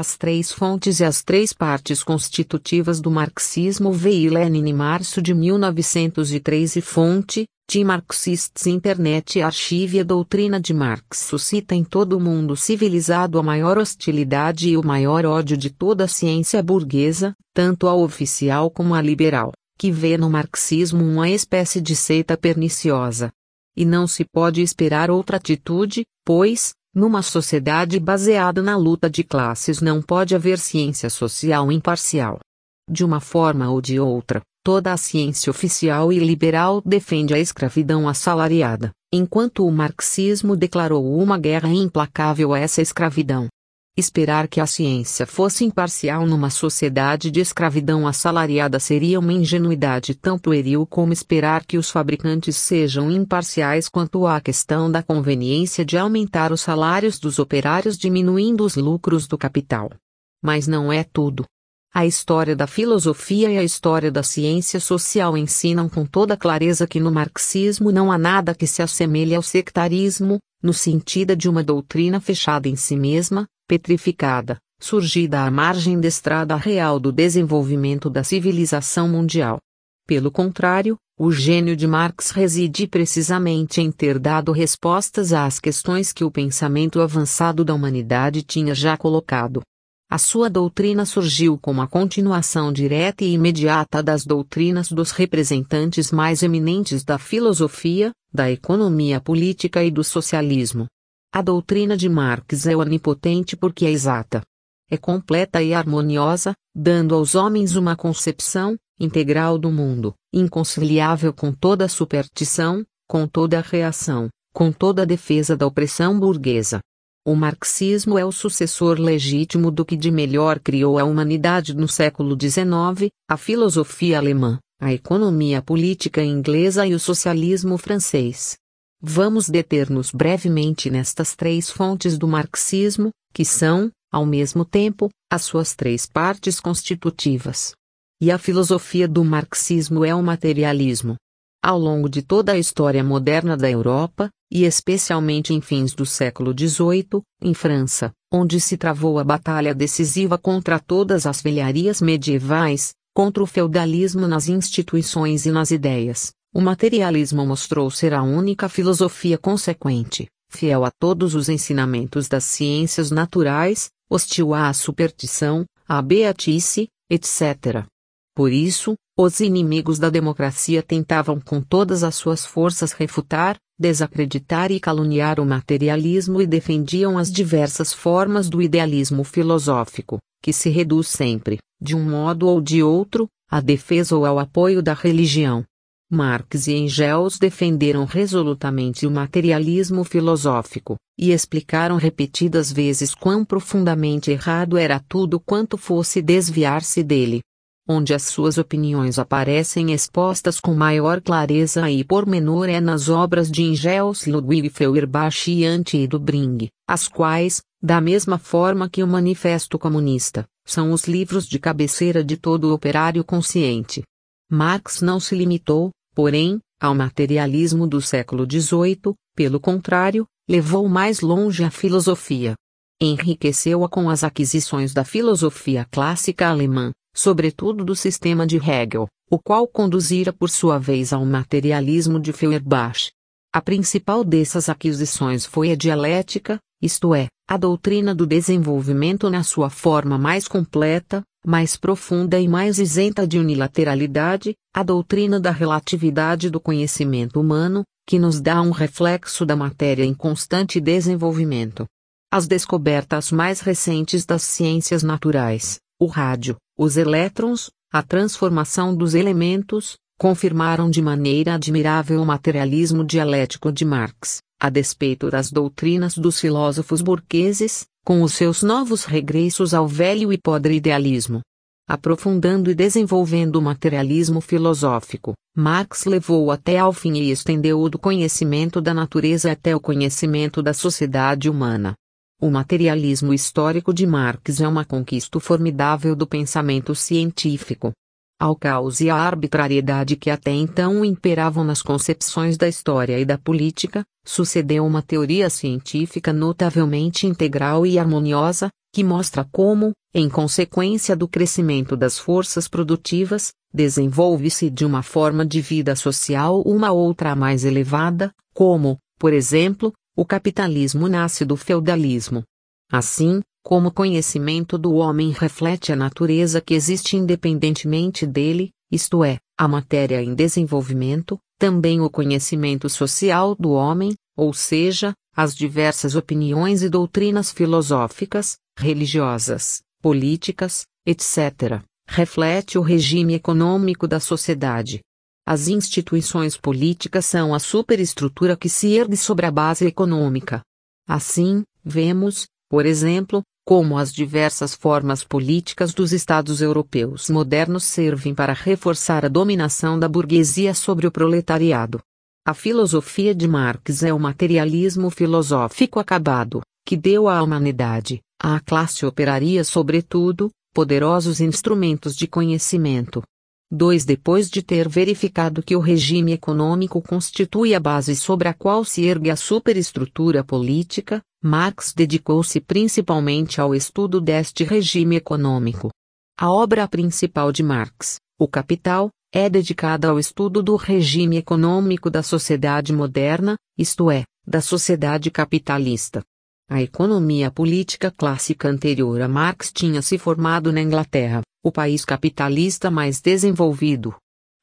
As três fontes e as três partes constitutivas do marxismo veio Lenin março de 1903 e fonte, de Marxists Internet Archive A doutrina de Marx suscita em todo o mundo civilizado a maior hostilidade e o maior ódio de toda a ciência burguesa, tanto a oficial como a liberal, que vê no marxismo uma espécie de seita perniciosa. E não se pode esperar outra atitude, pois, numa sociedade baseada na luta de classes não pode haver ciência social imparcial. De uma forma ou de outra, toda a ciência oficial e liberal defende a escravidão assalariada, enquanto o marxismo declarou uma guerra implacável a essa escravidão. Esperar que a ciência fosse imparcial numa sociedade de escravidão assalariada seria uma ingenuidade tão pueril como esperar que os fabricantes sejam imparciais quanto à questão da conveniência de aumentar os salários dos operários diminuindo os lucros do capital. Mas não é tudo. A história da filosofia e a história da ciência social ensinam com toda clareza que no marxismo não há nada que se assemelhe ao sectarismo, no sentido de uma doutrina fechada em si mesma, petrificada, surgida à margem da estrada real do desenvolvimento da civilização mundial. Pelo contrário, o gênio de Marx reside precisamente em ter dado respostas às questões que o pensamento avançado da humanidade tinha já colocado. A sua doutrina surgiu como a continuação direta e imediata das doutrinas dos representantes mais eminentes da filosofia, da economia política e do socialismo. A doutrina de Marx é onipotente porque é exata. É completa e harmoniosa, dando aos homens uma concepção integral do mundo, inconciliável com toda superstição, com toda reação, com toda defesa da opressão burguesa. O marxismo é o sucessor legítimo do que de melhor criou a humanidade no século XIX, a filosofia alemã, a economia política inglesa e o socialismo francês. Vamos deter-nos brevemente nestas três fontes do marxismo, que são, ao mesmo tempo, as suas três partes constitutivas. E a filosofia do marxismo é o materialismo. Ao longo de toda a história moderna da Europa, e especialmente em fins do século XVIII, em França, onde se travou a batalha decisiva contra todas as velharias medievais, contra o feudalismo nas instituições e nas ideias, o materialismo mostrou ser a única filosofia consequente, fiel a todos os ensinamentos das ciências naturais, hostil à superstição, à beatice, etc. Por isso, os inimigos da democracia tentavam com todas as suas forças refutar, desacreditar e caluniar o materialismo e defendiam as diversas formas do idealismo filosófico, que se reduz sempre, de um modo ou de outro, à defesa ou ao apoio da religião. Marx e Engels defenderam resolutamente o materialismo filosófico, e explicaram repetidas vezes quão profundamente errado era tudo quanto fosse desviar-se dele. Onde as suas opiniões aparecem expostas com maior clareza e pormenor é nas obras de Engels Ludwig Feuerbach e Anti Bring, as quais, da mesma forma que o Manifesto Comunista, são os livros de cabeceira de todo operário consciente. Marx não se limitou, porém, ao materialismo do século XVIII, pelo contrário, levou mais longe a filosofia. Enriqueceu-a com as aquisições da filosofia clássica alemã, sobretudo do sistema de Hegel, o qual conduzira por sua vez ao materialismo de Feuerbach. A principal dessas aquisições foi a dialética, isto é, a doutrina do desenvolvimento na sua forma mais completa, mais profunda e mais isenta de unilateralidade, a doutrina da relatividade do conhecimento humano, que nos dá um reflexo da matéria em constante desenvolvimento. As descobertas mais recentes das ciências naturais, o rádio, os elétrons, a transformação dos elementos, confirmaram de maneira admirável o materialismo dialético de Marx, a despeito das doutrinas dos filósofos burgueses, com os seus novos regressos ao velho e podre idealismo. Aprofundando e desenvolvendo o materialismo filosófico, Marx levou até ao fim e estendeu-o do conhecimento da natureza até o conhecimento da sociedade humana. O materialismo histórico de Marx é uma conquista formidável do pensamento científico. Ao caos e à arbitrariedade que até então imperavam nas concepções da história e da política, sucedeu uma teoria científica notavelmente integral e harmoniosa, que mostra como, em consequência do crescimento das forças produtivas, desenvolve-se de uma forma de vida social uma outra mais elevada, como, por exemplo, o capitalismo nasce do feudalismo. Assim, como o conhecimento do homem reflete a natureza que existe independentemente dele, isto é, a matéria em desenvolvimento, também o conhecimento social do homem, ou seja, as diversas opiniões e doutrinas filosóficas, religiosas, políticas, etc., reflete o regime econômico da sociedade. As instituições políticas são a superestrutura que se ergue sobre a base econômica. Assim, vemos, por exemplo, como as diversas formas políticas dos Estados europeus modernos servem para reforçar a dominação da burguesia sobre o proletariado. A filosofia de Marx é o materialismo filosófico acabado, que deu à humanidade, à classe operaria sobretudo, poderosos instrumentos de conhecimento. 2. Depois de ter verificado que o regime econômico constitui a base sobre a qual se ergue a superestrutura política, Marx dedicou-se principalmente ao estudo deste regime econômico. A obra principal de Marx, O Capital, é dedicada ao estudo do regime econômico da sociedade moderna, isto é, da sociedade capitalista. A economia política clássica anterior a Marx tinha se formado na Inglaterra, o país capitalista mais desenvolvido,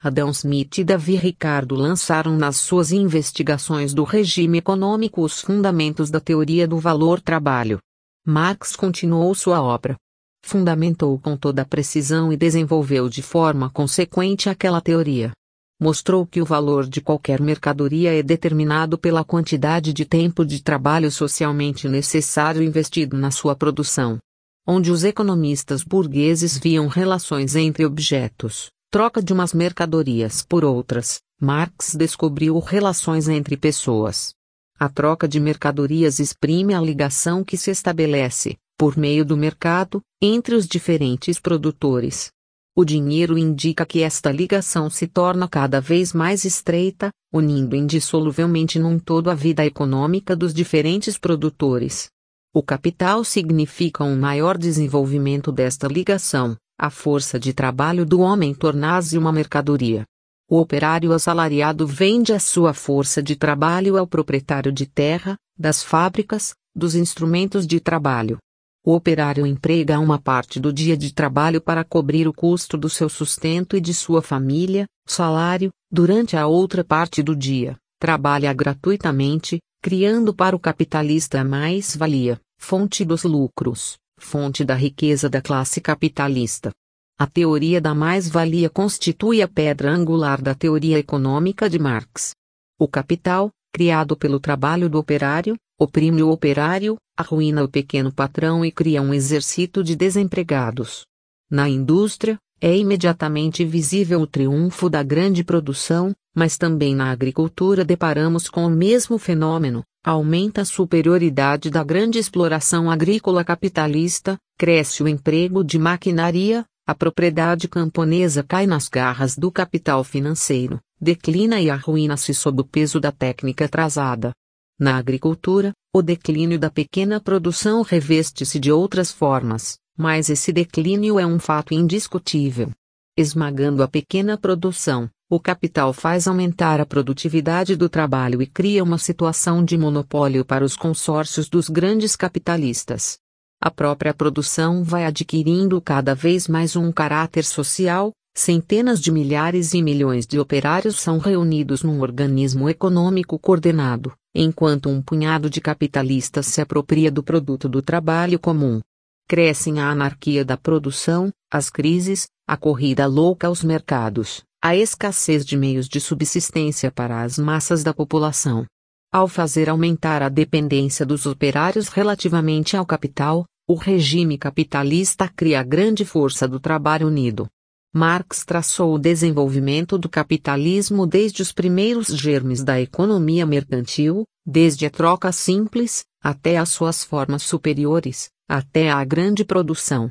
Adam Smith e Davi Ricardo lançaram nas suas investigações do regime econômico os fundamentos da teoria do valor-trabalho. Marx continuou sua obra. Fundamentou com toda a precisão e desenvolveu de forma consequente aquela teoria. Mostrou que o valor de qualquer mercadoria é determinado pela quantidade de tempo de trabalho socialmente necessário investido na sua produção. Onde os economistas burgueses viam relações entre objetos, troca de umas mercadorias por outras, Marx descobriu relações entre pessoas. A troca de mercadorias exprime a ligação que se estabelece, por meio do mercado, entre os diferentes produtores. O dinheiro indica que esta ligação se torna cada vez mais estreita, unindo indissoluvelmente num todo a vida econômica dos diferentes produtores. O capital significa um maior desenvolvimento desta ligação, a força de trabalho do homem torna-se uma mercadoria. O operário assalariado vende a sua força de trabalho ao proprietário de terra, das fábricas, dos instrumentos de trabalho. O operário emprega uma parte do dia de trabalho para cobrir o custo do seu sustento e de sua família, salário, durante a outra parte do dia, trabalha gratuitamente, criando para o capitalista a mais-valia, fonte dos lucros fonte da riqueza da classe capitalista. A teoria da mais-valia constitui a pedra angular da teoria econômica de Marx. O capital, criado pelo trabalho do operário, oprime o operário, arruína o pequeno patrão e cria um exército de desempregados. Na indústria, é imediatamente visível o triunfo da grande produção, mas também na agricultura deparamos com o mesmo fenômeno, aumenta a superioridade da grande exploração agrícola capitalista, cresce o emprego de maquinaria, a propriedade camponesa cai nas garras do capital financeiro, declina e arruína-se sob o peso da técnica atrasada. Na agricultura, o declínio da pequena produção reveste-se de outras formas, mas esse declínio é um fato indiscutível. Esmagando a pequena produção, o capital faz aumentar a produtividade do trabalho e cria uma situação de monopólio para os consórcios dos grandes capitalistas. A própria produção vai adquirindo cada vez mais um caráter social, centenas de milhares e milhões de operários são reunidos num organismo econômico coordenado, enquanto um punhado de capitalistas se apropria do produto do trabalho comum. Crescem a anarquia da produção, as crises, a corrida louca aos mercados, a escassez de meios de subsistência para as massas da população. Ao fazer aumentar a dependência dos operários relativamente ao capital, o regime capitalista cria a grande força do trabalho unido. Marx traçou o desenvolvimento do capitalismo desde os primeiros germes da economia mercantil, desde a troca simples, até as suas formas superiores, até a grande produção.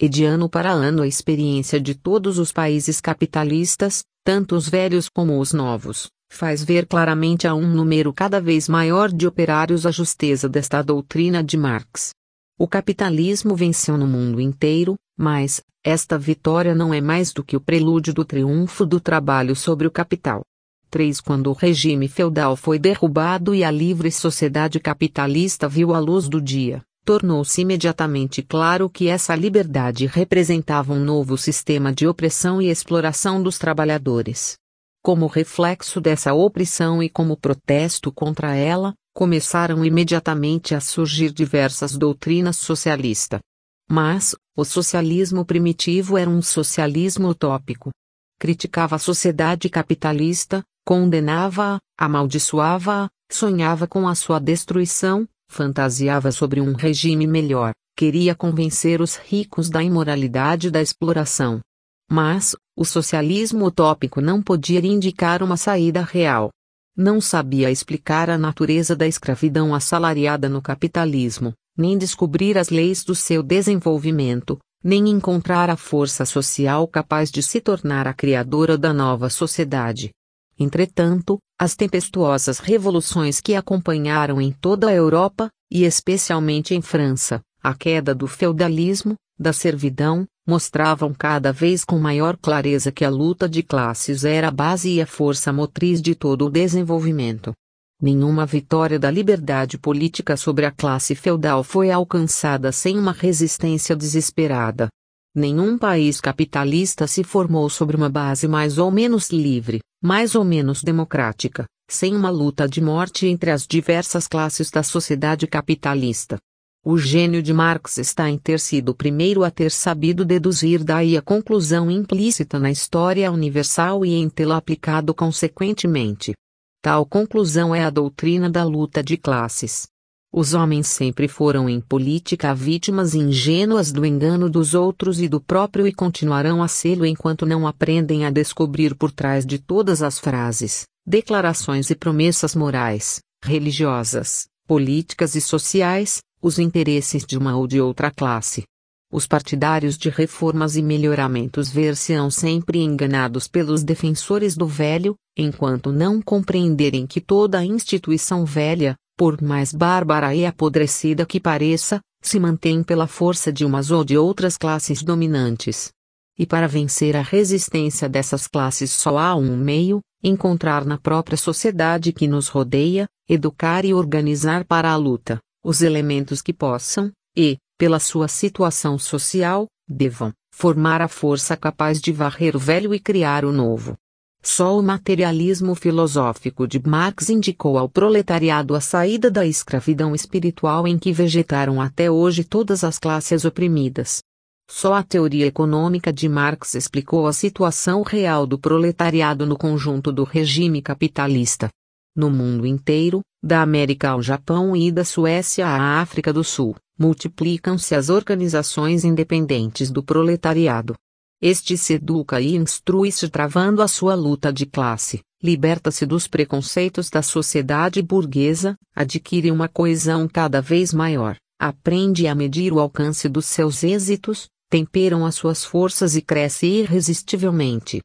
E de ano para ano a experiência de todos os países capitalistas, tanto os velhos como os novos, faz ver claramente a um número cada vez maior de operários a justeza desta doutrina de Marx. O capitalismo venceu no mundo inteiro, mas, esta vitória não é mais do que o prelúdio do triunfo do trabalho sobre o capital. 3. Quando o regime feudal foi derrubado e a livre sociedade capitalista viu a luz do dia, tornou-se imediatamente claro que essa liberdade representava um novo sistema de opressão e exploração dos trabalhadores. Como reflexo dessa opressão e como protesto contra ela, começaram imediatamente a surgir diversas doutrinas socialistas. Mas, o socialismo primitivo era um socialismo utópico. Criticava a sociedade capitalista, condenava-a, amaldiçoava-a, sonhava com a sua destruição, fantasiava sobre um regime melhor, queria convencer os ricos da imoralidade da exploração. Mas, o socialismo utópico não podia indicar uma saída real. Não sabia explicar a natureza da escravidão assalariada no capitalismo, nem descobrir as leis do seu desenvolvimento, nem encontrar a força social capaz de se tornar a criadora da nova sociedade. Entretanto, as tempestuosas revoluções que acompanharam em toda a Europa, e especialmente em França, a queda do feudalismo, da servidão, mostravam cada vez com maior clareza que a luta de classes era a base e a força motriz de todo o desenvolvimento. Nenhuma vitória da liberdade política sobre a classe feudal foi alcançada sem uma resistência desesperada. Nenhum país capitalista se formou sobre uma base mais ou menos livre, mais ou menos democrática, sem uma luta de morte entre as diversas classes da sociedade capitalista. O gênio de Marx está em ter sido o primeiro a ter sabido deduzir daí a conclusão implícita na história universal e em tê-la aplicado consequentemente. Tal conclusão é a doutrina da luta de classes. Os homens sempre foram em política vítimas ingênuas do engano dos outros e do próprio e continuarão a sê-lo enquanto não aprendem a descobrir por trás de todas as frases, declarações e promessas morais, religiosas, políticas e sociais, os interesses de uma ou de outra classe. Os partidários de reformas e melhoramentos ver-se-ão sempre enganados pelos defensores do velho, enquanto não compreenderem que toda instituição velha, por mais bárbara e apodrecida que pareça, se mantém pela força de umas ou de outras classes dominantes. E para vencer a resistência dessas classes só há um meio: encontrar na própria sociedade que nos rodeia, educar e organizar para a luta, os elementos que possam, e, pela sua situação social, devam, formar a força capaz de varrer o velho e criar o novo. Só o materialismo filosófico de Marx indicou ao proletariado a saída da escravidão espiritual em que vegetaram até hoje todas as classes oprimidas. Só a teoria econômica de Marx explicou a situação real do proletariado no conjunto do regime capitalista. No mundo inteiro, da América ao Japão e da Suécia à África do Sul, multiplicam-se as organizações independentes do proletariado. Este se educa e instrui-se travando a sua luta de classe, liberta-se dos preconceitos da sociedade burguesa, adquire uma coesão cada vez maior, aprende a medir o alcance dos seus êxitos, temperam as suas forças e cresce irresistivelmente.